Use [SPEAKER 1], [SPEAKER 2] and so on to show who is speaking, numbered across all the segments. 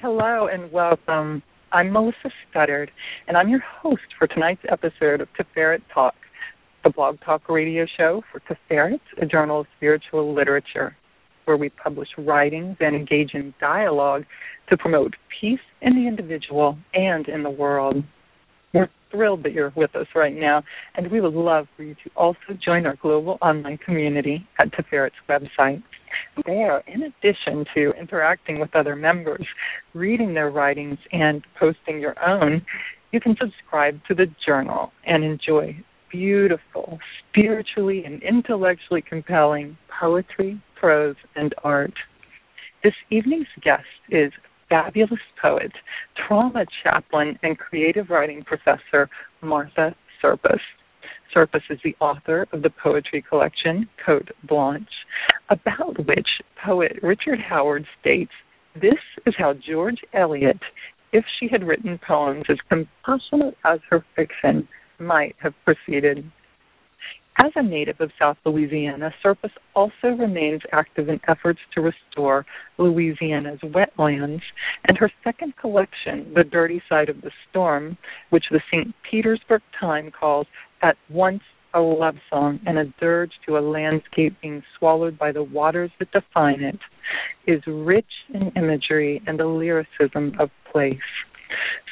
[SPEAKER 1] Hello and welcome. I'm Melissa Studdard, and I'm your host for tonight's episode of Tiferet Talk, the blog talk radio show for Tiferet, a journal of spiritual literature, where we publish writings and engage in dialogue to promote peace in the individual and in the world. We're thrilled that you're with us right now, and we would love for you to also join our global online community at Tiferet's website. There, in addition to interacting with other members, reading their writings, and posting your own, you can subscribe to the journal and enjoy beautiful, spiritually and intellectually compelling poetry, prose, and art. This evening's guest is fabulous poet, trauma chaplain, and creative writing professor Martha Serpas. Serpas is the author of the poetry collection Cote Blanche, about which poet Richard Howard states this is how George Eliot, if she had written poems as compassionate as her fiction, might have proceeded. As a native of South Louisiana, Serpas also remains active in efforts to restore Louisiana's wetlands, and her second collection, The Dirty Side of the Storm, which the St. Petersburg Time calls At Once a Love Song and a Dirge to a Landscape Being Swallowed by the Waters that Define It, is rich in imagery and the lyricism of place.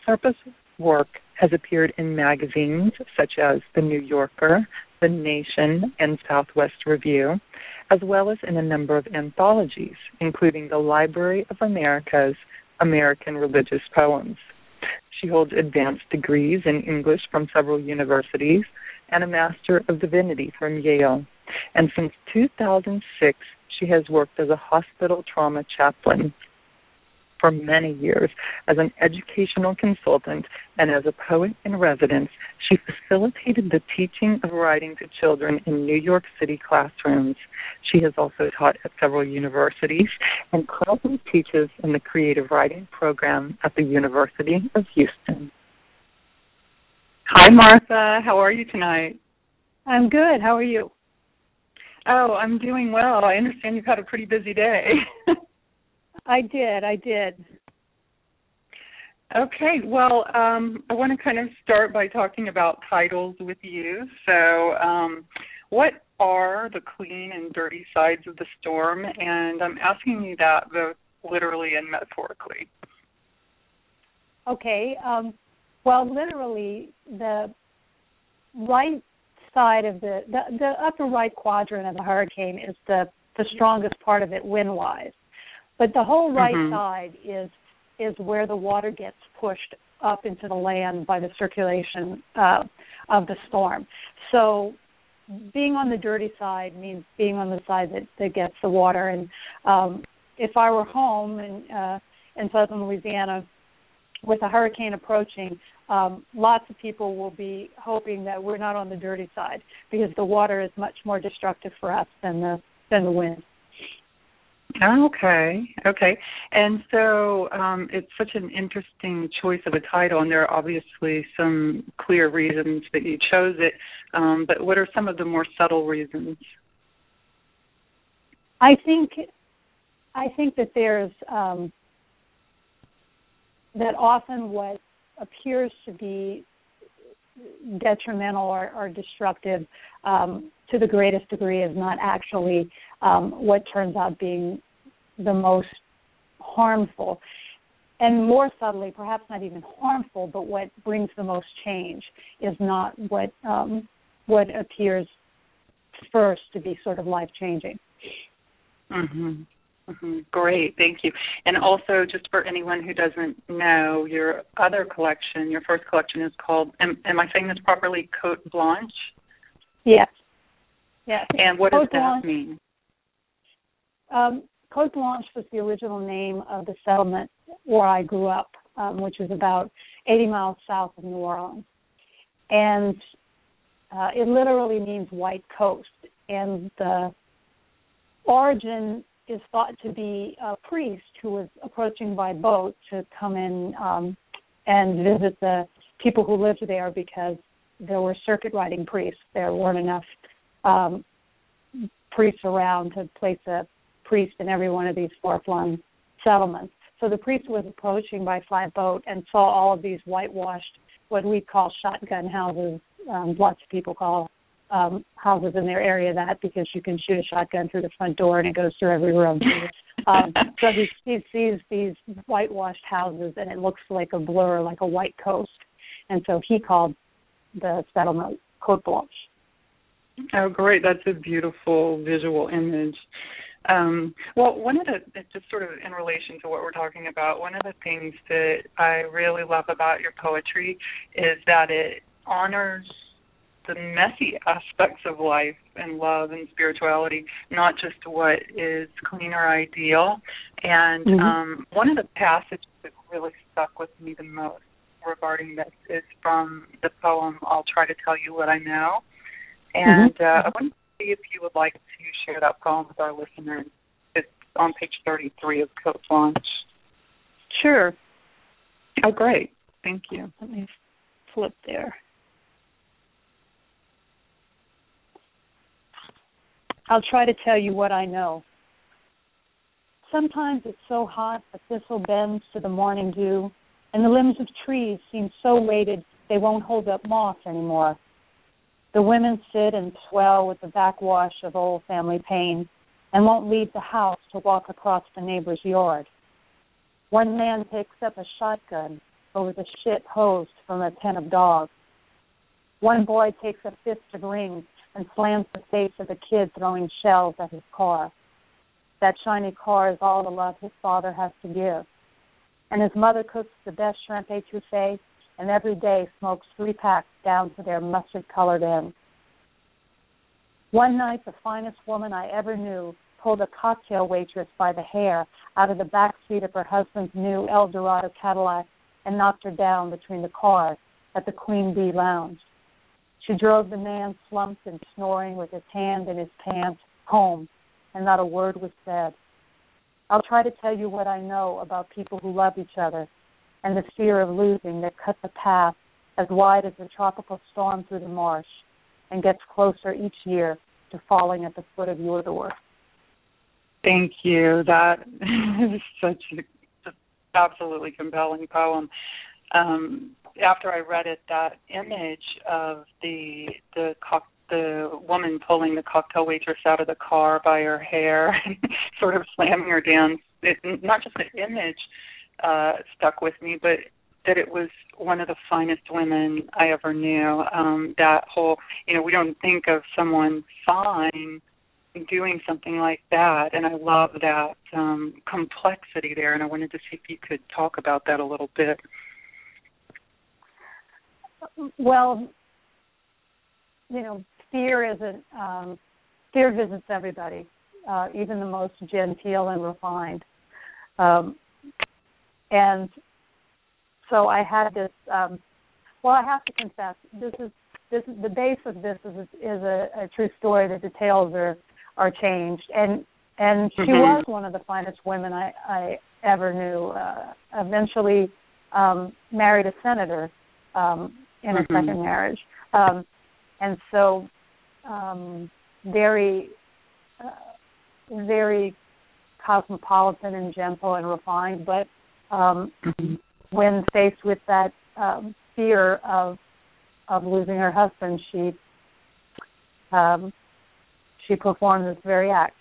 [SPEAKER 1] Serpas' work has appeared in magazines such as The New Yorker, The Nation, and Southwest Review, as well as in a number of anthologies, including the Library of America's American Religious Poems. She holds advanced degrees in English from several universities and a Master of Divinity from Yale. And since 2006, she has worked as a hospital trauma chaplain for many years as an educational consultant and as a poet in residence. She facilitated the teaching of writing to children in New York City classrooms. She has also taught at several universities and currently teaches in the creative writing program at the University of Houston. Hi, Martha. How are you tonight?
[SPEAKER 2] I'm good. How are you?
[SPEAKER 1] Oh, I'm doing well. I understand you've had a pretty busy day.
[SPEAKER 2] I did. I did.
[SPEAKER 1] Okay, well, um, I want to kind of start by talking about titles with you. So, um, what are the clean and dirty sides of the storm? And I'm asking you that both literally and metaphorically.
[SPEAKER 2] Okay. Um, well, literally, the right side of the, the the upper right quadrant of the hurricane is the the strongest part of it wind wise but the whole right
[SPEAKER 1] mm-hmm.
[SPEAKER 2] side is is where the water gets pushed up into the land by the circulation uh, of the storm. So being on the dirty side means being on the side that, that gets the water. And um, if I were home in uh, in southern Louisiana with a hurricane approaching, um, lots of people will be hoping that we're not on the dirty side because the water is much more destructive for us than the than the wind.
[SPEAKER 1] Okay, okay. And so um, it's such an interesting choice of a title, and there are obviously some clear reasons that you chose it. Um, but what are some of the more subtle reasons?
[SPEAKER 2] I think, I think that there's um, that often what appears to be detrimental or, or destructive um, to the greatest degree is not actually um, what turns out being the most harmful. And more subtly, perhaps not even harmful, but what brings the most change is not what um, what appears first to be sort of life changing.
[SPEAKER 1] Mm-hmm. Mm-hmm. Great, thank you. And also, just for anyone who doesn't know, your other collection, your first collection, is called. Am, am I saying this properly? Cote Blanche.
[SPEAKER 2] Yes. Yes.
[SPEAKER 1] And what
[SPEAKER 2] Cote
[SPEAKER 1] does
[SPEAKER 2] Blanche,
[SPEAKER 1] that mean?
[SPEAKER 2] Um, Cote Blanche was the original name of the settlement where I grew up, um, which is about 80 miles south of New Orleans. And uh, it literally means white coast. And the origin is thought to be a priest who was approaching by boat to come in um, and visit the people who lived there because there were circuit riding priests. There weren't enough um, priests around to place a priest in every one of these far flung settlements. So the priest was approaching by flatboat and saw all of these whitewashed, what we call shotgun houses. Um, lots of people call um, houses in their area that because you can shoot a shotgun through the front door and it goes through every room. um, so he, he sees these whitewashed houses and it looks like a blur, like a white coast. And so he called the settlement Cote Blanche.
[SPEAKER 1] Oh, great! That's a beautiful visual image. Um, well, one of the just sort of in relation to what we're talking about, one of the things that I really love about your poetry is that it honors the messy aspects of life and love and spirituality, not just what is clean or ideal. And mm-hmm. um, one of the passages that really stuck with me the most regarding this is from the poem "I'll Try to Tell You What I Know," and mm-hmm. uh, I wanted to see if you would like to share that poem with our listeners. It's on page 33 of Cote Blanche.
[SPEAKER 2] Sure.
[SPEAKER 1] Oh, great. Thank you.
[SPEAKER 2] Let me flip there. I'll try to tell you what I know. Sometimes it's so hot a thistle bends to the morning dew, and the limbs of trees seem so weighted they won't hold up moss anymore. The women sit and swell with the backwash of old family pain and won't leave the house to walk across the neighbor's yard. One man picks up a shotgun over the shit hosed from a pen of dogs. One boy takes a fist of rings and slams the face of a kid throwing shells at his car. That shiny car is all the love his father has to give. And his mother cooks the best shrimp etouffee and every day smokes three packs down to their mustard colored ends. One night, the finest woman I ever knew pulled a cocktail waitress by the hair out of the back seat of her husband's new Eldorado Cadillac and knocked her down between the cars at the Queen Bee Lounge. She drove the man slumped and snoring with his hand in his pants home, and not a word was said. I'll try to tell you what I know about people who love each other and the fear of losing that cuts a path as wide as a tropical storm through the marsh and gets closer each year to falling at the foot of your door.
[SPEAKER 1] Thank you. That is such an absolutely compelling poem. Um, after I read it, that image of the the cock, the woman pulling the cocktail waitress out of the car by her hair and sort of slamming her down. It, not just the image uh, stuck with me, but that it was one of the finest women I ever knew. Um, that whole, you know, we don't think of someone fine doing something like that, and I love that um, complexity there. And I wanted to see if you could talk about that a little bit.
[SPEAKER 2] Well, you know, fear isn't um, fear visits everybody, uh, even the most genteel and refined. Um, and so I had this. Um, well, I have to confess, this is this is the base of this is is a, a true story. The details are are changed, and and she mm-hmm. was one of the finest women I I ever knew. Uh, eventually, um, married a senator um, in mm-hmm. a second marriage, um, and so um, very uh, very cosmopolitan and gentle and refined, but um, mm-hmm. when faced with that um, fear of of losing her husband, she um, she performed this very act.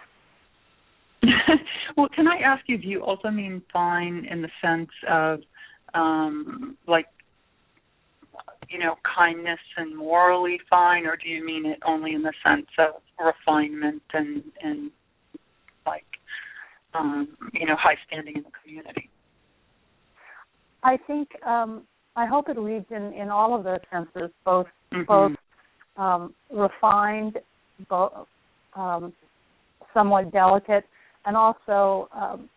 [SPEAKER 1] well, can I ask you? Do you also mean fine in the sense of um, like you know kindness and morally fine, or do you mean it only in the sense of refinement and and like um, you know high standing in the community?
[SPEAKER 2] I think um, I hope it reads in, in all of those senses, both mm-hmm. both um, refined, both um, somewhat delicate, and also um,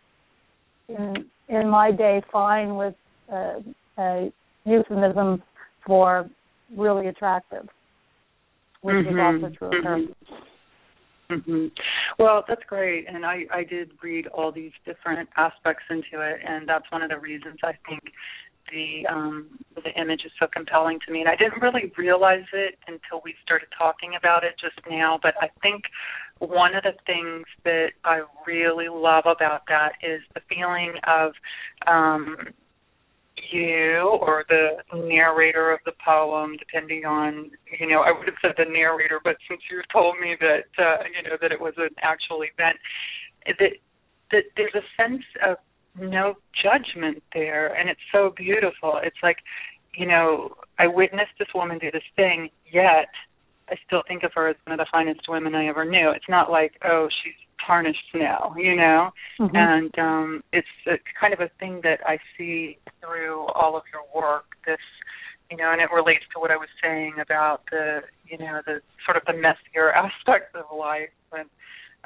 [SPEAKER 2] in in my day, fine with uh, a euphemism for really attractive, which mm-hmm. is also true of her. Mm-hmm.
[SPEAKER 1] Mm-hmm. Well, that's great, and I I did read all these different aspects into it, and that's one of the reasons I think the um the image is so compelling to me. And I didn't really realize it until we started talking about it just now, but I think one of the things that I really love about that is the feeling of um, you or the narrator of the poem, depending on you know, I would have said the narrator, but since you told me that uh, you know that it was an actual event, that that there's a sense of no judgment there, and it's so beautiful. It's like, you know, I witnessed this woman do this thing, yet I still think of her as one of the finest women I ever knew. It's not like, oh, she's tarnished now, you know. Mm-hmm. And um it's a, kind of a thing that I see through all of your work. This, you know, and it relates to what I was saying about the, you know, the sort of the messier aspects of life and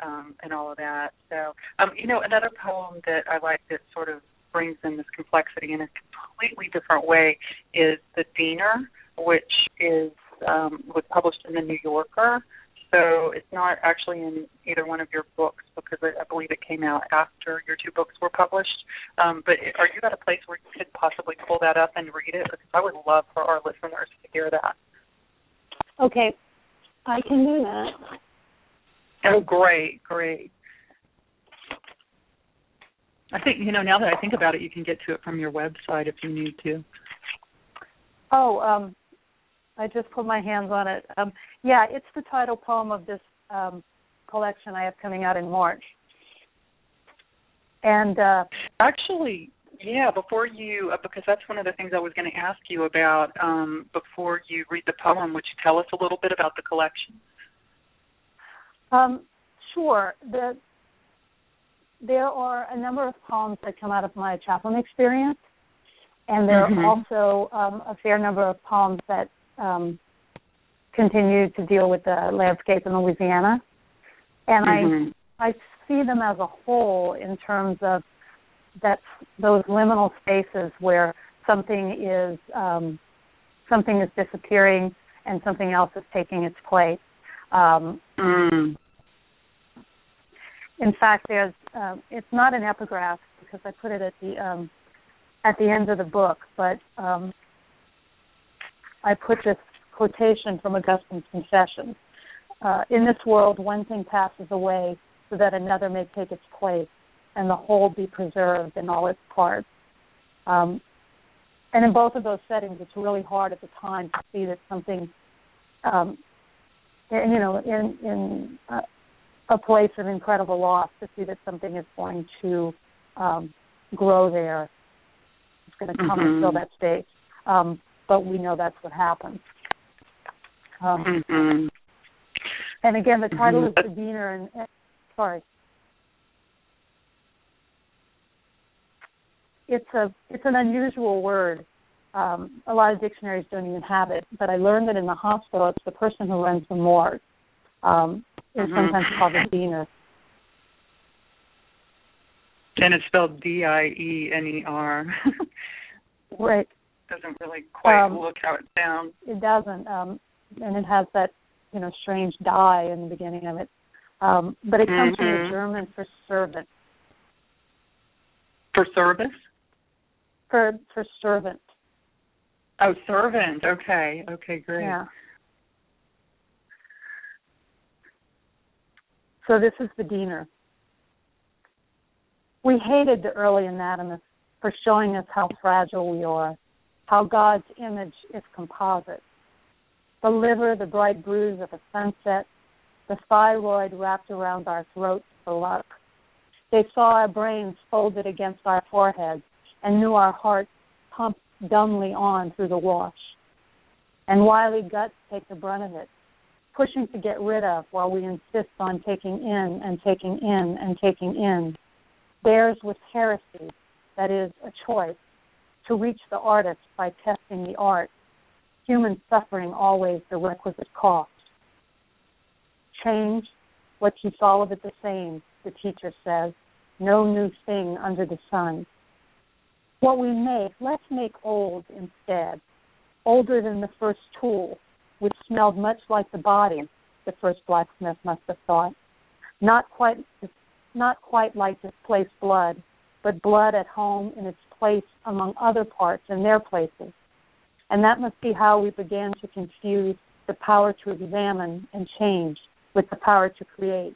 [SPEAKER 1] um and all of that. So, um, you know, another poem that I like that sort of brings in this complexity in a completely different way is the Diener, which is um, was published in the New Yorker. So it's not actually in either one of your books because I, I believe it came out after your two books were published. Um, but are you at a place where you could possibly pull that up and read it? Because I would love for our listeners to hear that.
[SPEAKER 2] Okay, I can do that.
[SPEAKER 1] Oh, great, great. I think you know now that I think about it, you can get to it from your website if you need to.
[SPEAKER 2] Oh, um, I just put my hands on it. Um, yeah, it's the title poem of this um, collection I have coming out in March. And uh,
[SPEAKER 1] actually, yeah, before you, uh, because that's one of the things I was going to ask you about. Um, before you read the poem, would you tell us a little bit about the collection?
[SPEAKER 2] Um, sure. The, there are a number of poems that come out of my chaplain experience, and there mm-hmm. are also um, a fair number of poems that um, continue to deal with the landscape in Louisiana, and mm-hmm. I I see them as a whole in terms of that those liminal spaces where something is um, something is disappearing and something else is taking its place. Um, mm. In fact, there's uh, it's not an epigraph because I put it at the um, at the end of the book, but um, I put this quotation from Augustine's Confessions. Uh, in this world, one thing passes away so that another may take its place, and the whole be preserved in all its parts. Um, and in both of those settings, it's really hard at the time to see that something, um, you know, in in uh, a place of incredible loss, to see that something is going to um, grow there. It's going to come mm-hmm. and fill that space. Um, but we know that's what happens. Um, mm-hmm. And again, the title mm-hmm. is the and, and sorry, it's a it's an unusual word. Um, a lot of dictionaries don't even have it, but I learned that in the hospital, it's the person who runs the morgue. Um, is mm-hmm. sometimes called a Diener.
[SPEAKER 1] And it's spelled D I E N E R.
[SPEAKER 2] Right
[SPEAKER 1] doesn't really quite um, look how it sounds.
[SPEAKER 2] It doesn't, um, and it has that you know strange die in the beginning of it. Um, but it comes mm-hmm. from the mm-hmm. German for servant.
[SPEAKER 1] For service.
[SPEAKER 2] For for servant.
[SPEAKER 1] Oh, servant. Okay. Okay. Great.
[SPEAKER 2] Yeah. So this is the Diener. We hated the early anatomists for showing us how fragile we are how God's image is composite. The liver, the bright bruise of a sunset, the thyroid wrapped around our throats for luck. They saw our brains folded against our foreheads and knew our hearts pumped dumbly on through the wash. And wily guts take the brunt of it, pushing to get rid of while we insist on taking in and taking in and taking in. Bears with heresy, that is, a choice, to reach the artist by testing the art, human suffering always the requisite cost. Change, what keeps all of it the same, the teacher says, no new thing under the sun. What we make, let's make old instead, older than the first tool, which smelled much like the body, the first blacksmith must have thought. Not quite, not quite like displaced blood, but blood at home in its place among other parts in their places. And that must be how we began to confuse the power to examine and change with the power to create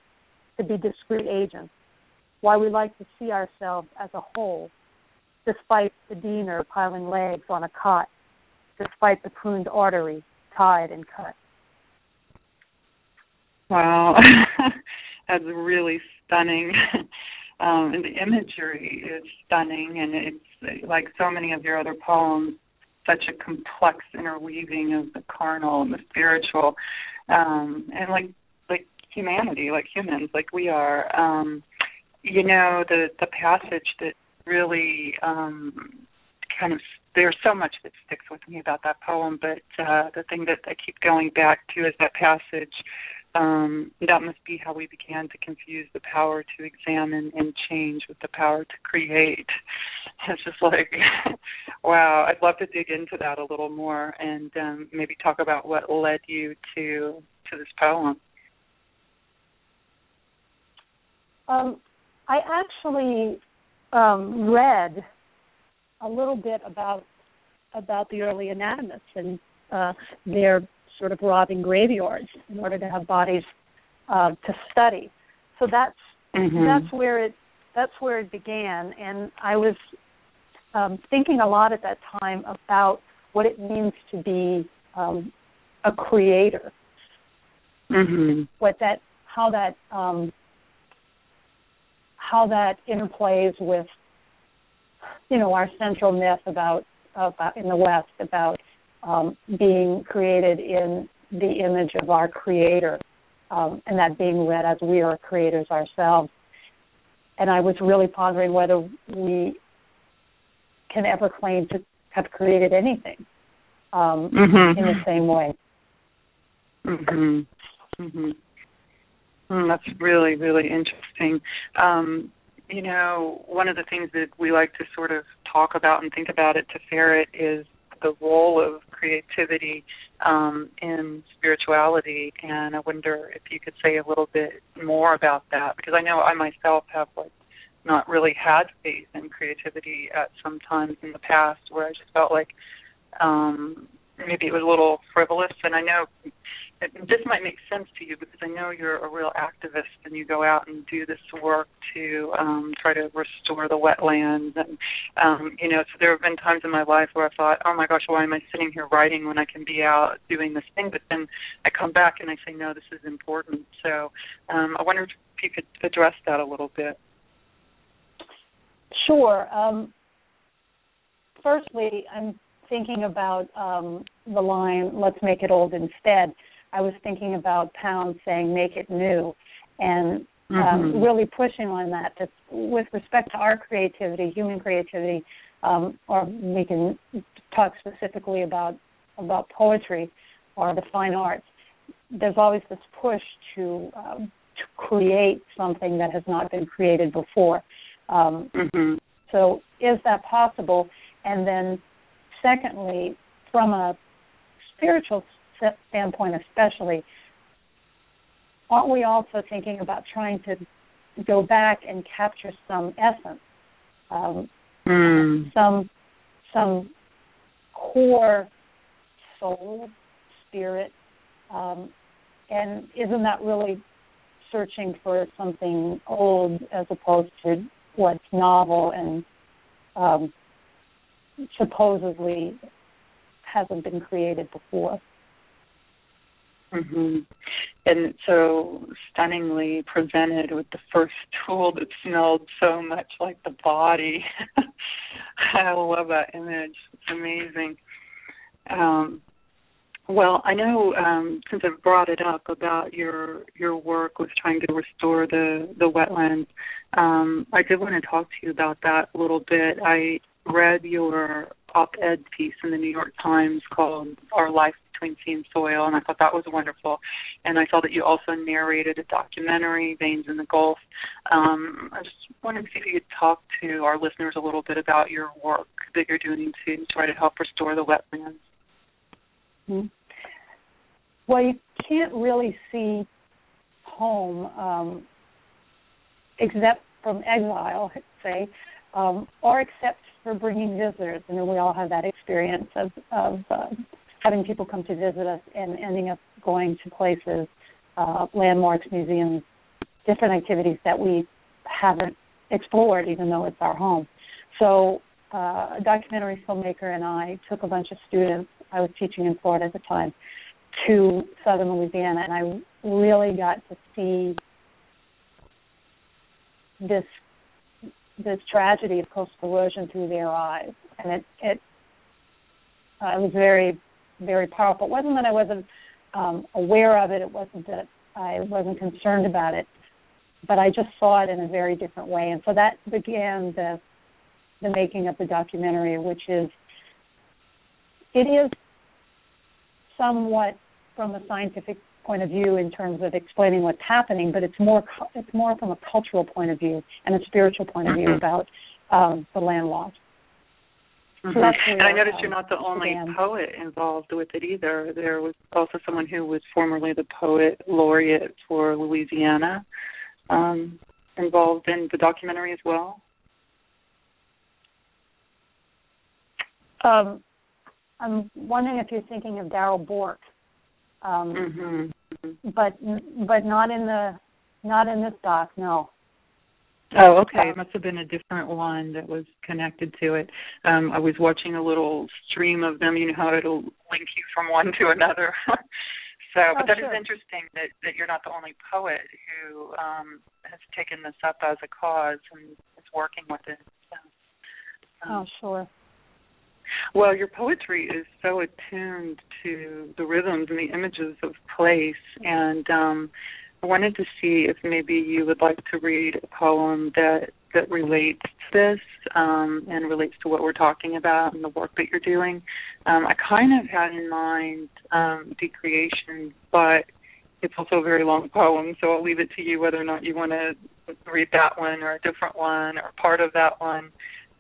[SPEAKER 2] to be discrete agents, why we like to see ourselves as a whole, despite the diener piling legs on a cot, despite the pruned artery tied and cut.
[SPEAKER 1] Wow, that's really stunning. Um, and the imagery is stunning, and it's like so many of your other poems, such a complex interweaving of the carnal and the spiritual, um, and like like humanity, like humans, like we are. Um, you know, the the passage that really um, kind of there's so much that sticks with me about that poem, but uh, the thing that I keep going back to is that passage. Um, that must be how we began to confuse the power to examine and change with the power to create. It's just like, wow, I'd love to dig into that a little more and um, maybe talk about what led you to to this poem.
[SPEAKER 2] Um, I actually um, read a little bit about about the early anatomists and uh, their sort of robbing graveyards in order to have bodies uh, to study. So that's mm-hmm. that's where it that's where it began, and I was um, thinking a lot at that time about what it means to be um, a creator.
[SPEAKER 1] Mm-hmm.
[SPEAKER 2] What that how that um, how that interplays with you know our central myth about about in the West about um, being created in the image of our Creator, um, and that being read as we are creators ourselves. And I was really pondering whether we can ever claim to have created anything um,
[SPEAKER 1] mm-hmm.
[SPEAKER 2] in the same way.
[SPEAKER 1] Mhm. Mhm. Mm, that's really, really interesting. Um, you know, one of the things that we like to sort of talk about and think about at Tiferet is the role of creativity um, in spirituality, and I wonder if you could say a little bit more about that because I know I myself have like not really had faith in creativity at some times in the past where I just felt like um, maybe it was a little frivolous, and I know this might make sense to you because I know you're a real activist and you go out and do this work to um try to restore the wetlands and um you know so there have been times in my life where I thought oh my gosh why am I sitting here writing when I can be out doing this thing? But then I come back and I say no this is important. So um I wonder if you could address that a little bit.
[SPEAKER 2] Sure. Um firstly I'm thinking about um the line let's make it old instead I was thinking about Pound saying "make it new," and um, mm-hmm. really pushing on that. With respect to our creativity, human creativity, um, or we can talk specifically about about poetry or the fine arts. There's always this push to um, to create something that has not been created before. Um,
[SPEAKER 1] mm-hmm.
[SPEAKER 2] So, is that possible? And then, secondly, from a spiritual standpoint, especially, aren't we also thinking about trying to go back and capture some essence, um,
[SPEAKER 1] mm.
[SPEAKER 2] some some core soul, spirit, um, and isn't that really searching for something old as opposed to what's novel and um, supposedly hasn't been created before?
[SPEAKER 1] Mm-hmm. And so stunningly presented with the first tool that smelled so much like the body. I love that image. It's amazing. Um, well, I know um, since I've brought it up about your your work with trying to restore the the wetlands, um, I did want to talk to you about that a little bit. I read your op-ed piece in the New York Times called "Our Life between sea and soil, and I thought that was wonderful. And I saw that you also narrated a documentary, Veins in the Gulf. Um, I just wanted to see if you could talk to our listeners a little bit about your work that you're doing to try to help restore the wetlands.
[SPEAKER 2] Mm-hmm. Well, you can't really see home um, except from exile, say, um, or except for bringing visitors. I mean, we all have that experience of, of uh, having people come to visit us and ending up going to places, uh, landmarks, museums, different activities that we haven't explored, even though it's our home. So, uh, a documentary filmmaker and I took a bunch of students. I was teaching in Florida at the time to southern Louisiana, and I really got to see this this tragedy of coastal erosion through their eyes, and it it uh, it was very very powerful. It wasn't that I wasn't um, aware of it. It wasn't that I wasn't concerned about it, but I just saw it in a very different way, and so that began the the making of the documentary, which is it is somewhat from a scientific point of view in terms of explaining what's happening, but it's more it's more from a cultural point of view and a spiritual point of view mm-hmm. about um, the land loss.
[SPEAKER 1] Mm-hmm. And I noticed you're not the only began. poet involved with it either. There was also someone who was formerly the poet laureate for Louisiana um, involved in the documentary as well.
[SPEAKER 2] Um, I'm wondering if you're thinking of Darrell Bourque, Um, mm-hmm. But but not in the not in this doc, no.
[SPEAKER 1] Oh, okay. It must have been a different one that was connected to it. Um, I was watching a little stream of them. You know how it'll link you from one to another. so,
[SPEAKER 2] oh,
[SPEAKER 1] but that
[SPEAKER 2] sure.
[SPEAKER 1] is interesting that that you're not the only poet who um, has taken this up as a cause and is working with it. So,
[SPEAKER 2] um, oh, sure.
[SPEAKER 1] Well, your poetry is so attuned to the rhythms and the images of place, and um, I wanted to see if maybe you would like to read a poem that that relates to this um, and relates to what we're talking about and the work that you're doing. Um, I kind of had in mind um, decreation, but it's also a very long poem, so I'll leave it to you whether or not you want to read that one or a different one or part of that one.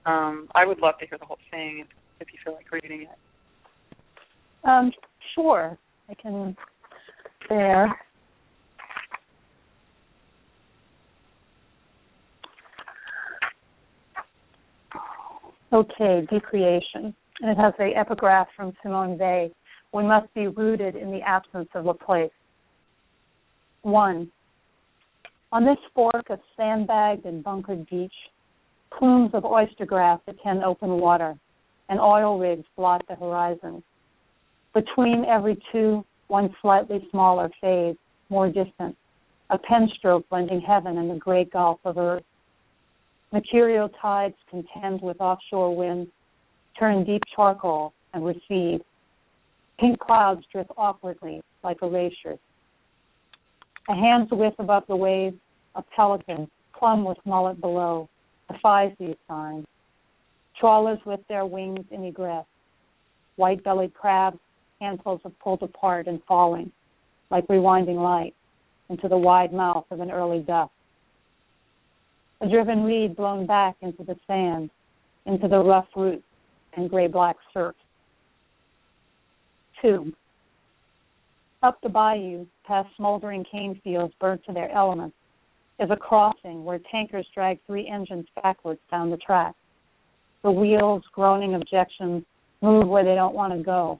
[SPEAKER 1] Um, I would love to hear the whole thing if if you feel like reading it.
[SPEAKER 2] Um, sure, I can. There. Okay, decreation. And it has the epigraph from Simone Weil. We must be rooted in the absence of a place. One. On this fork of sandbagged and bunkered beach, plumes of oyster grass attend open water and oil rigs blot the horizon. Between every two, one slightly smaller fades, more distant, a penstroke blending heaven and the great gulf of earth. Material tides contend with offshore winds, turn deep charcoal and recede. Pink clouds drift awkwardly like erasures. A hand's width above the waves, a pelican, plumb with mullet below, defies these signs trawlers with their wings in egress, white bellied crabs, handfuls of pulled apart and falling, like rewinding light, into the wide mouth of an early dusk. A driven reed blown back into the sand, into the rough roots and gray black surf. Two. Up the bayou, past smoldering cane fields burnt to their elements, is a crossing where tankers drag three engines backwards down the track the wheels, groaning objections, move where they don't want to go.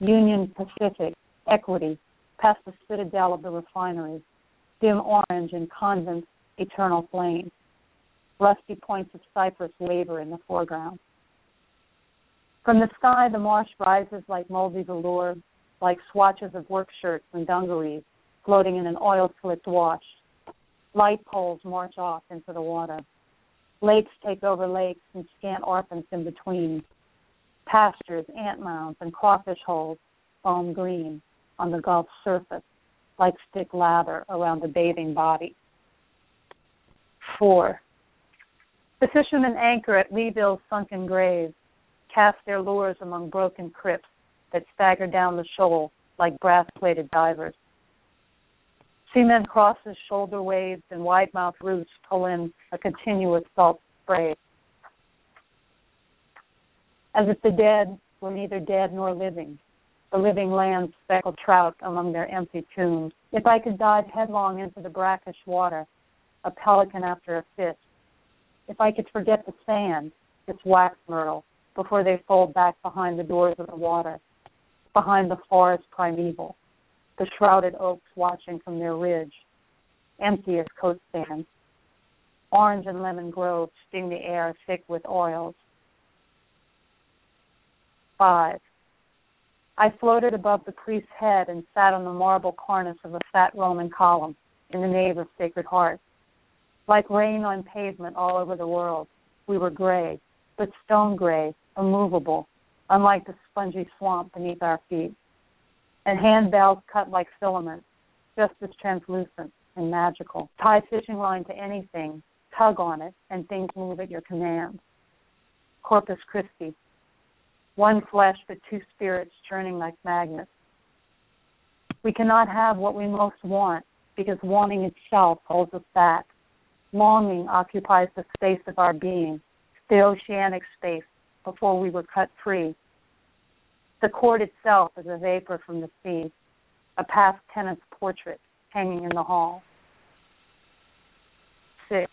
[SPEAKER 2] Union Pacific, equity, past the citadel of the refineries, dim orange and convent's eternal flame. Rusty points of cypress waver in the foreground. From the sky, the marsh rises like moldy velour, like swatches of work shirts and dungarees floating in an oil slicked wash. Light poles march off into the water. Lakes take over lakes and scant orphans in between. Pastures, ant mounds, and crawfish holes foam green on the Gulf's surface like stick lather around the bathing body. Four. The fishermen anchor at Leeville's sunken graves, cast their lures among broken crypts that stagger down the shoal like brass plated divers. Seamen crosses shoulder waves and wide mouthed roots pull in a continuous salt spray. As if the dead were neither dead nor living, the living land speckled trout among their empty tombs. If I could dive headlong into the brackish water, a pelican after a fish. If I could forget the sand, its wax myrtle, before they fold back behind the doors of the water, behind the forest primeval the shrouded oaks watching from their ridge. empty as coat stands. Orange and lemon groves sting the air thick with oils. Five. I floated above the priest's head and sat on the marble cornice of a fat Roman column in the nave of Sacred Heart. Like rain on pavement all over the world, we were gray, but stone gray, immovable, unlike the spongy swamp beneath our feet. And handbells cut like filaments, just as translucent and magical. Tie fishing line to anything, tug on it, and things move at your command. Corpus Christi, one flesh but two spirits churning like magnets. We cannot have what we most want because wanting itself holds us back. Longing occupies the space of our being, the oceanic space before we were cut free. The court itself is a vapor from the sea, a past tenant's portrait hanging in the hall. Six.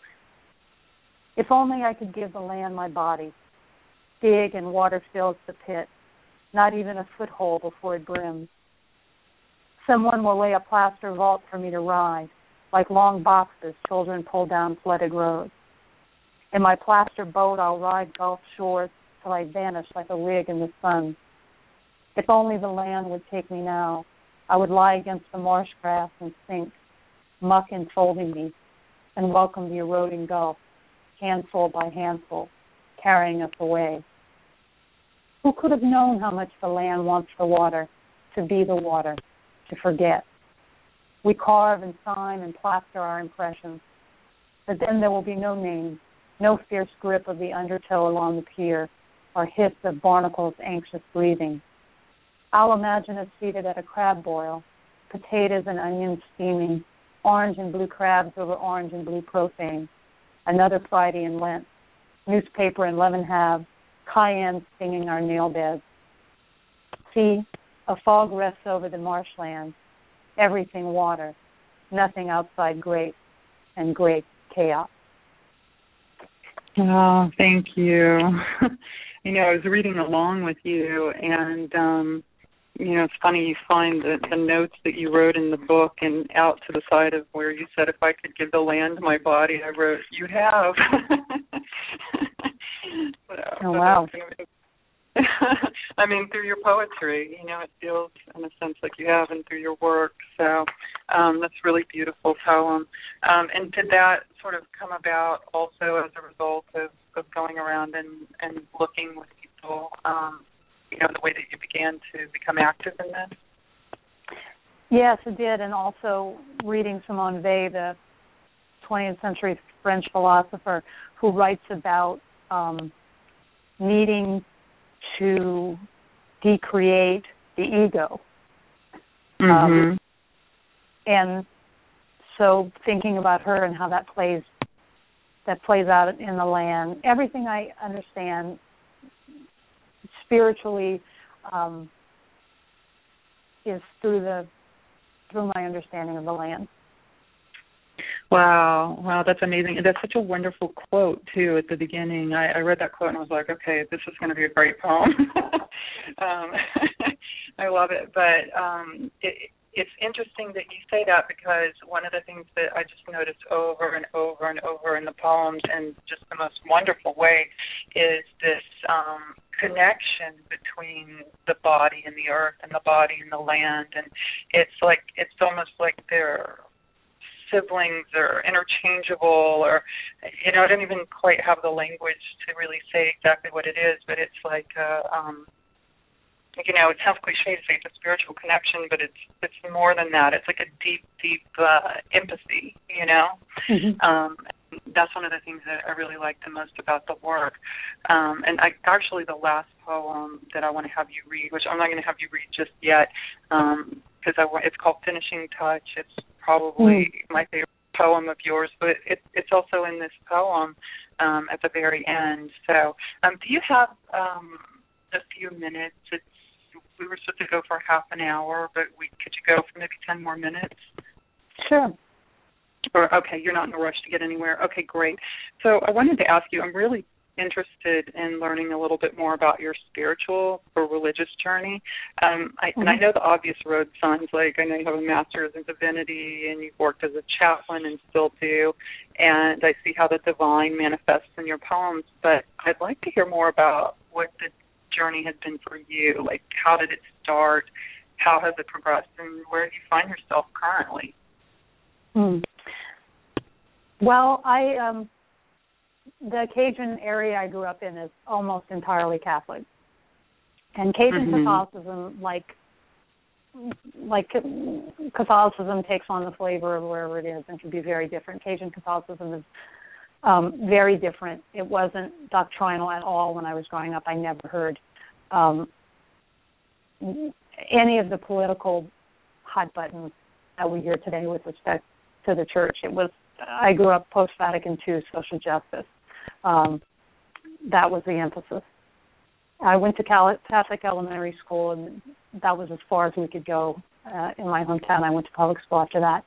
[SPEAKER 2] If only I could give the land my body, dig and water fills the pit, not even a foothold before it brims. Someone will lay a plaster vault for me to ride, like long boxes children pull down flooded roads. In my plaster boat, I'll ride Gulf shores till I vanish like a wig in the sun. If only the land would take me now, I would lie against the marsh grass and sink, muck enfolding me, and welcome the eroding gulf, handful by handful, carrying us away. Who could have known how much the land wants the water, to be the water, to forget? We carve and sign and plaster our impressions, but then there will be no name, no fierce grip of the undertow along the pier, or hiss of barnacles' anxious breathing. I'll imagine us seated at a crab boil, potatoes and onions steaming, orange and blue crabs over orange and blue profane, another Friday in Lent, newspaper and lemon halves, cayenne stinging our nail beds. See, a fog rests over the marshlands, everything water, nothing outside great and great chaos.
[SPEAKER 1] Oh, thank you. you know, I was reading along with you and um you know, it's funny you find the, the notes that you wrote in the book and out to the side of where you said if I could give the land my body, I wrote, You have
[SPEAKER 2] Oh wow.
[SPEAKER 1] I mean, through your poetry, you know, it feels in a sense like you have, and through your work. So um, that's really beautiful poem. Um, and did that sort of come about also as a result of, of going around and, and looking with people, um, you know, the way that you began to become active in this?
[SPEAKER 2] Yes, it did, and also reading Simone Weil, the 20th century French philosopher, who writes about um, needing to decreate the ego.
[SPEAKER 1] Mm-hmm. Um,
[SPEAKER 2] and so thinking about her and how that plays that plays out in the land, everything I understand spiritually um, is through the through my understanding of the land.
[SPEAKER 1] Wow, wow, that's amazing. And That's such a wonderful quote too at the beginning. I, I read that quote and I was like, okay, this is going to be a great poem. um, I love it, but um, it, it's interesting that you say that because one of the things that I just noticed over and over and over in the poems, and just the most wonderful way, is this um, connection between the body and the earth, and the body and the land, and it's like it's almost like they're siblings or interchangeable or you know I don't even quite have the language to really say exactly what it is but it's like uh um you know it sounds cliche to say it's a spiritual connection but it's it's more than that it's like a deep deep uh empathy you know
[SPEAKER 2] mm-hmm.
[SPEAKER 1] um that's one of the things that I really like the most about the work. Um, and I, actually, the last poem that I want to have you read, which I'm not going to have you read just yet, because um, it's called Finishing Touch. It's probably mm. my favorite poem of yours, but it, it's also in this poem um, at the very end. So, um, do you have um, a few minutes? It's, we were supposed to go for half an hour, but we could you go for maybe ten more minutes?
[SPEAKER 2] Sure.
[SPEAKER 1] Or okay, you're not in a rush to get anywhere. Okay, great. So I wanted to ask you. I'm really interested in learning a little bit more about your spiritual or religious journey. Um, I, mm-hmm. And I mm-hmm. know the obvious road signs, like I know you have a master's in divinity and you've worked as a chaplain and still do, and I see how the divine manifests in your poems. But I'd like to hear more about what the journey has been for you. Like, how did it start? How has it progressed, and where do you find yourself currently?
[SPEAKER 2] Mm. Well, I um the Cajun area I grew up in is almost entirely Catholic, and Cajun mm-hmm. Catholicism, like like Catholicism, takes on the flavor of wherever it is and can be very different. Cajun Catholicism is um, very different. It wasn't doctrinal at all when I was growing up. I never heard um, any of the political hot buttons that we hear today with respect to the church. It was I grew up post Vatican II social justice. Um, that was the emphasis. I went to Catholic elementary school, and that was as far as we could go uh, in my hometown. I went to public school after that.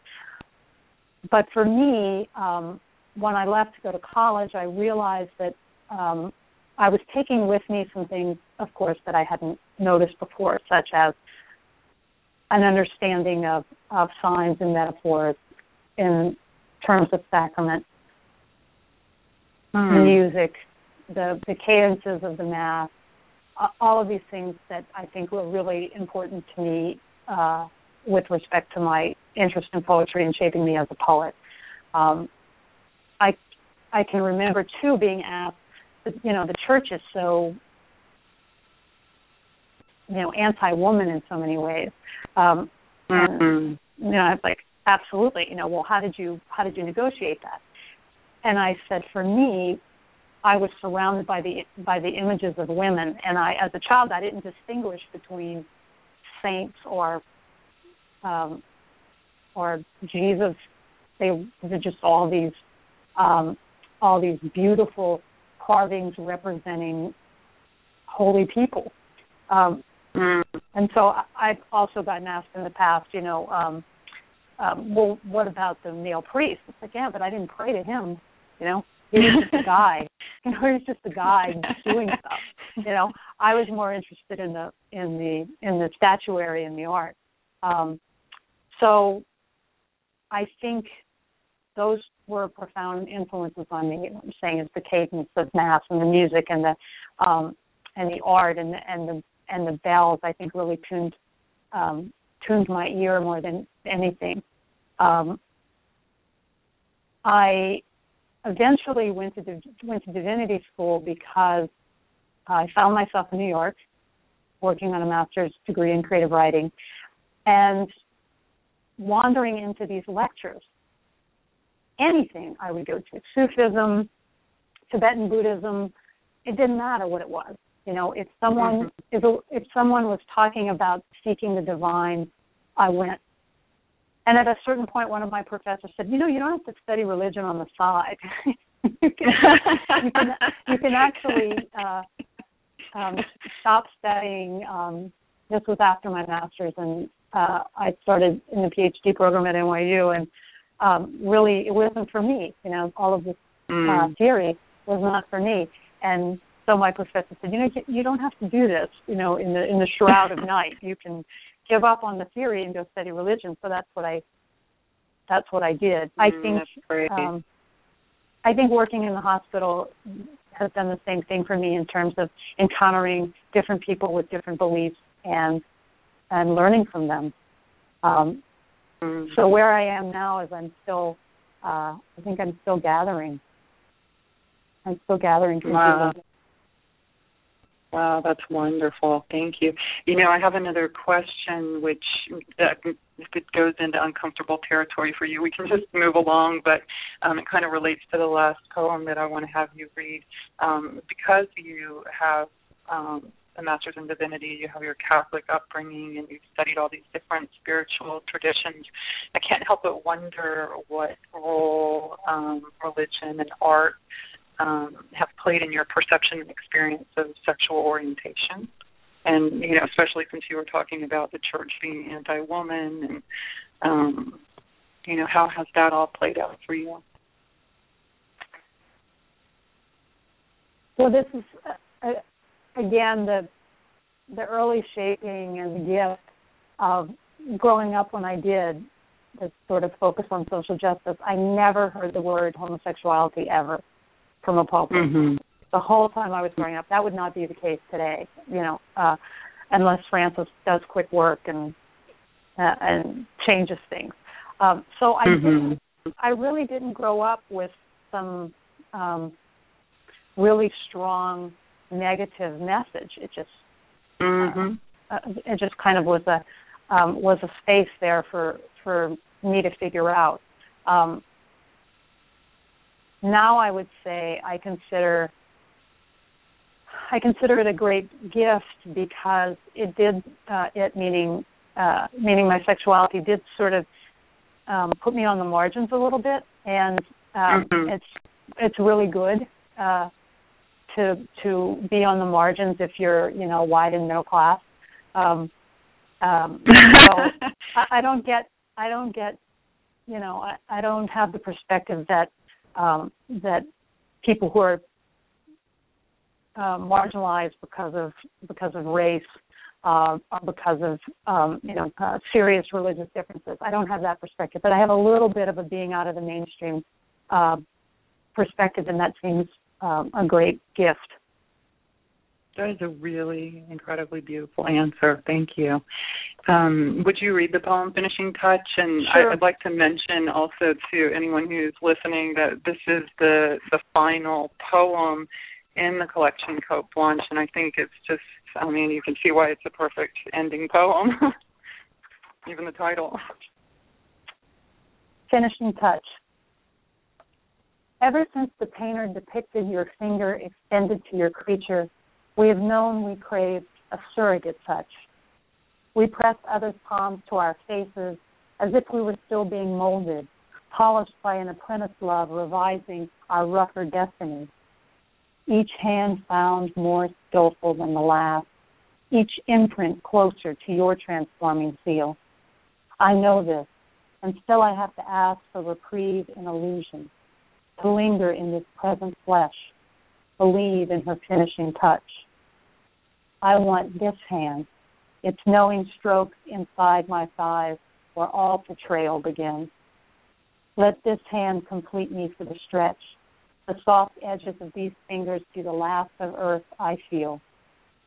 [SPEAKER 2] But for me, um, when I left to go to college, I realized that um, I was taking with me some things, of course, that I hadn't noticed before, such as an understanding of, of signs and metaphors in terms of sacrament, mm. music, the the cadences of the mass, all of these things that I think were really important to me uh, with respect to my interest in poetry and shaping me as a poet. Um, I I can remember too being asked, you know, the church is so you know anti-woman in so many ways, um, and mm-hmm. you know, I was like, absolutely, you know, well, how did you how did you negotiate that? And I said, for me, I was surrounded by the by the images of women, and I, as a child, I didn't distinguish between saints or um, or Jesus. They were just all these um, all these beautiful carvings representing holy people. Um. And so I've also gotten asked in the past, you know, um, um, well, what about the male priest? It's like, yeah, but I didn't pray to him. You know, he was just a guy. You know, he was just a guy doing stuff. You know, I was more interested in the in the in the statuary and the art. Um, so, I think those were profound influences on me. What I'm saying is the cadence of mass and the music and the um, and the art and the and the and the bells. I think really tuned um, tuned my ear more than anything. Um, I eventually went to went to divinity school because I found myself in New York working on a master's degree in creative writing and wandering into these lectures. Anything I would go to, Sufism, Tibetan Buddhism, it didn't matter what it was. You know, if someone mm-hmm. if if someone was talking about seeking the divine, I went. And at a certain point, one of my professors said, "You know, you don't have to study religion on the side. you can you can you can actually uh, um, stop studying." Um, this was after my master's, and uh, I started in the PhD program at NYU, and um, really, it wasn't for me. You know, all of this mm. uh, theory was not for me, and so my professor said, you know, you don't have to do this, you know, in the in the shroud of night. You can give up on the theory and go study religion. So that's what I that's what I did. I
[SPEAKER 1] mm,
[SPEAKER 2] think um, I think working in the hospital has done the same thing for me in terms of encountering different people with different beliefs and and learning from them. Um, mm. So where I am now is I'm still uh, I think I'm still gathering. I'm still gathering
[SPEAKER 1] wow. Wow, that's wonderful. Thank you. You know, I have another question, which if it goes into uncomfortable territory for you, we can just move along. But um, it kind of relates to the last poem that I want to have you read. Um, because you have um, a master's in divinity, you have your Catholic upbringing, and you've studied all these different spiritual traditions. I can't help but wonder what role um, religion and art um, have played in your perception and experience of sexual orientation. And you know, especially since you were talking about the church being anti-woman, and um, you know, how has that all played out for you?
[SPEAKER 2] Well, this is uh, uh, again the the early shaping and the gift of growing up when I did this sort of focus on social justice. I never heard the word homosexuality ever from a pulpit.
[SPEAKER 1] Mm-hmm.
[SPEAKER 2] The whole time I was growing up, that would not be the case today. You know, uh, unless Francis does quick work and uh, and changes things. Um, so I
[SPEAKER 1] mm-hmm.
[SPEAKER 2] I really didn't grow up with some um, really strong negative message. It just
[SPEAKER 1] mm-hmm.
[SPEAKER 2] uh, it just kind of was a um, was a space there for for me to figure out. Um, now I would say I consider I consider it a great gift because it did uh, it meaning uh, meaning my sexuality did sort of um, put me on the margins a little bit, and um,
[SPEAKER 1] mm-hmm.
[SPEAKER 2] it's it's really good uh, to to be on the margins if you're you know white and middle class. Um, um, so I, I don't get I don't get you know I, I don't have the perspective that um, that people who are uh, marginalized because of because of race uh, or because of um, you know uh, serious religious differences. I don't have that perspective, but I have a little bit of a being out of the mainstream uh, perspective, and that seems um, a great gift.
[SPEAKER 1] That is a really incredibly beautiful answer. Thank you. Um, would you read the poem Finishing Touch? And
[SPEAKER 2] sure.
[SPEAKER 1] I, would like to mention also to anyone who's listening that this is the the final poem in the collection Côte Blanche, and I think it's just I mean, you can see why it's a perfect ending poem. Even the title.
[SPEAKER 2] Finishing touch. Ever since the painter depicted your finger extended to your creature, we have known we craved a surrogate touch. We pressed others' palms to our faces as if we were still being molded, polished by an apprentice love revising our rougher destiny. Each hand found more skillful than the last, each imprint closer to your transforming seal. I know this, and still I have to ask for reprieve and illusion, to linger in this present flesh, believe in her finishing touch. I want this hand, its knowing strokes inside my thighs where all betrayal begins. Let this hand complete me for the stretch. The soft edges of these fingers be the last of earth I feel.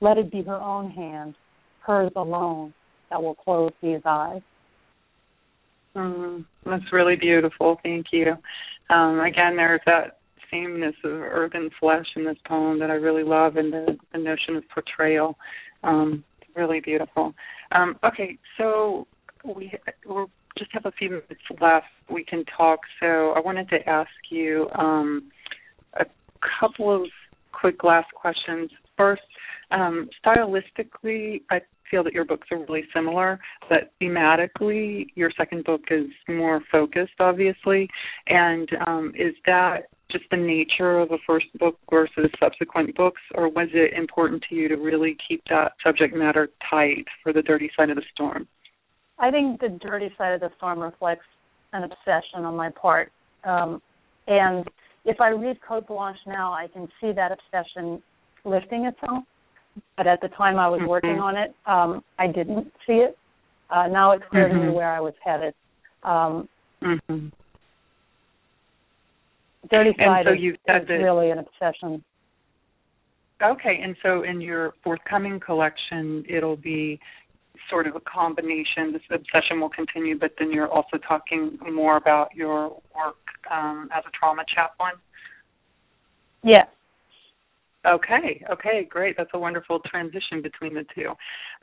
[SPEAKER 2] Let it be her own hand, hers alone, that will close these eyes.
[SPEAKER 1] Mm, that's really beautiful. Thank you. Um, again, there's that sameness of earth and flesh in this poem that I really love, and the, the notion of portrayal. Um, really beautiful. Um, okay, so we we just have a few minutes left. We can talk. So I wanted to ask you um, a couple of quick last questions. First, um, stylistically, I feel that your books are really similar, but thematically, your second book is more focused, obviously. And um, is that just the nature of a first book versus subsequent books, or was it important to you to really keep that subject matter tight for the dirty side of the storm?
[SPEAKER 2] I think the dirty side of the storm reflects an obsession on my part. Um, and if I read Côte Blanche now, I can see that obsession lifting itself. But at the time I was mm-hmm. working on it, um, I didn't see it. Uh, now it's clear mm-hmm. to me mm-hmm. where I was headed. Um,
[SPEAKER 1] mm-hmm.
[SPEAKER 2] Dirty side
[SPEAKER 1] so
[SPEAKER 2] is, is really an obsession.
[SPEAKER 1] Okay, and so in your forthcoming collection, it'll be sort of a combination. This obsession will continue, but then you're also talking more about your work um, as a trauma chaplain.
[SPEAKER 2] Yes.
[SPEAKER 1] Okay, okay, great. That's a wonderful transition between the two.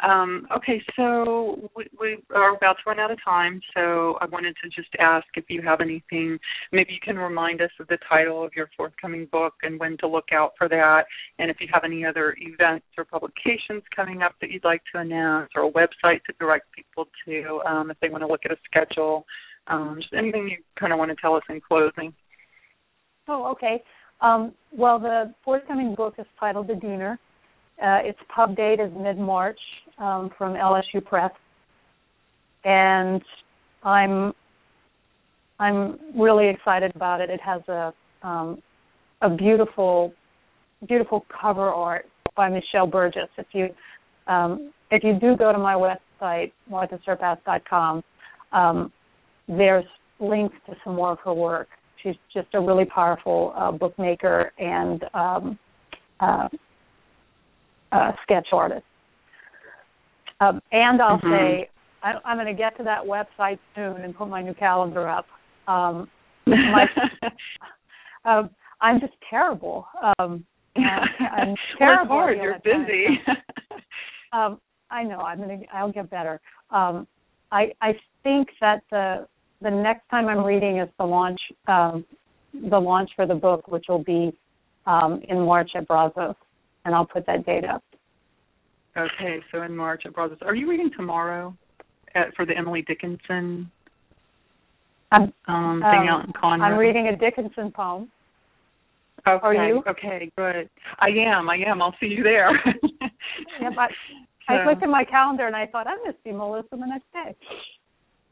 [SPEAKER 1] Um, okay, so we, we, are about to run out of time, so I wanted to just ask if you have anything. Maybe you can remind us of the title of your forthcoming book and when to look out for that, and if you have any other events or publications coming up that you'd like to announce, or a website to direct people to um, if they want to look at a schedule. Um, just anything you kind of want to tell us in closing.
[SPEAKER 2] Oh, okay. Um, well, the forthcoming book is titled The Diener. Uh, its pub date is mid March um, from LSU Press, and I'm I'm really excited about it. It has a um, a beautiful beautiful cover art by Michelle Burgess. If you um, if you do go to my website, marthaserpas.com, um, there's links to some more of her work. She's just a really powerful uh, bookmaker and um, uh, uh, sketch artist. Um, and I'll mm-hmm. say I, am going to get to that website soon and put my new calendar up. Um, my, um, I'm just terrible. Um, I'm terrible.
[SPEAKER 1] Work hard. You're busy.
[SPEAKER 2] um, I know. I'm gonna. I'll get better. Um, I I think that the the next time I'm reading is the launch um, the launch for the book, which will be um, in March at Brazos, and I'll put that date up.
[SPEAKER 1] Okay, so in March at Brazos. Are you reading tomorrow at, for the Emily Dickinson
[SPEAKER 2] um,
[SPEAKER 1] um, thing out in Conroe?
[SPEAKER 2] I'm reading a Dickinson poem.
[SPEAKER 1] Okay.
[SPEAKER 2] Are you?
[SPEAKER 1] Okay, good. I am. I am. I'll see you there.
[SPEAKER 2] yeah, but so. I looked at my calendar and I thought I'm going to see Melissa the next day.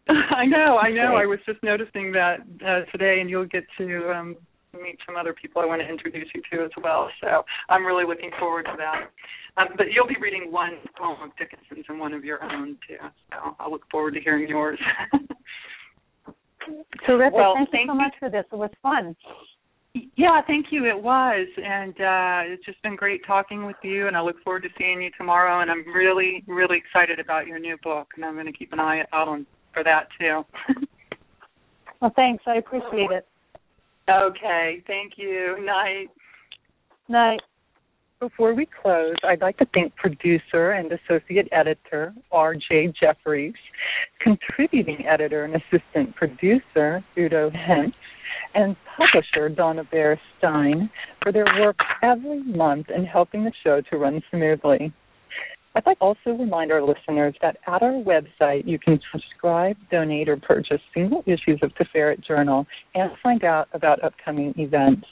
[SPEAKER 1] I know. I know. I was just noticing that uh, today, and you'll get to um, meet some other people I want to introduce you to as well. So I'm really looking forward to that. Um, but you'll be reading one poem of Dickinson's and one of your own too. So I'll look forward to hearing yours.
[SPEAKER 2] Terrific.
[SPEAKER 1] Well,
[SPEAKER 2] thank,
[SPEAKER 1] thank
[SPEAKER 2] you so much for this. It was fun.
[SPEAKER 1] Yeah, thank you. It was, and uh, it's just been great talking with you. And I look forward to seeing you tomorrow. And I'm really, really excited about your new book, and I'm going to keep an eye out on for that too.
[SPEAKER 2] well, thanks. I appreciate it.
[SPEAKER 1] Okay. Thank you. Night.
[SPEAKER 2] Night.
[SPEAKER 1] Before we close, I'd like to thank producer and associate editor R.J. Jeffries, contributing editor and assistant producer Udo Hentz, and publisher Donna Baier Stein for their work every month in helping the show to run smoothly. I'd like to also remind our listeners that at our website you can subscribe, donate, or purchase single issues of Tiferet Journal and find out about upcoming events.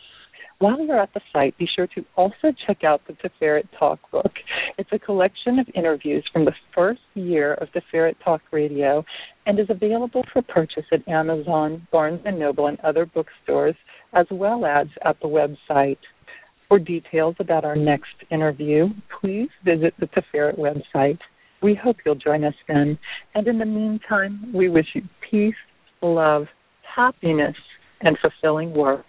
[SPEAKER 1] While you're at the site, be sure to also check out the Tiferet Talk book. It's a collection of interviews from the first year of Tiferet Talk Radio and is available for purchase at Amazon, Barnes & Noble, and other bookstores, as well as at the website. For details about our next interview, please visit the Tiferet website. We hope you'll join us then. And in the meantime, we wish you peace, love, happiness, and fulfilling work.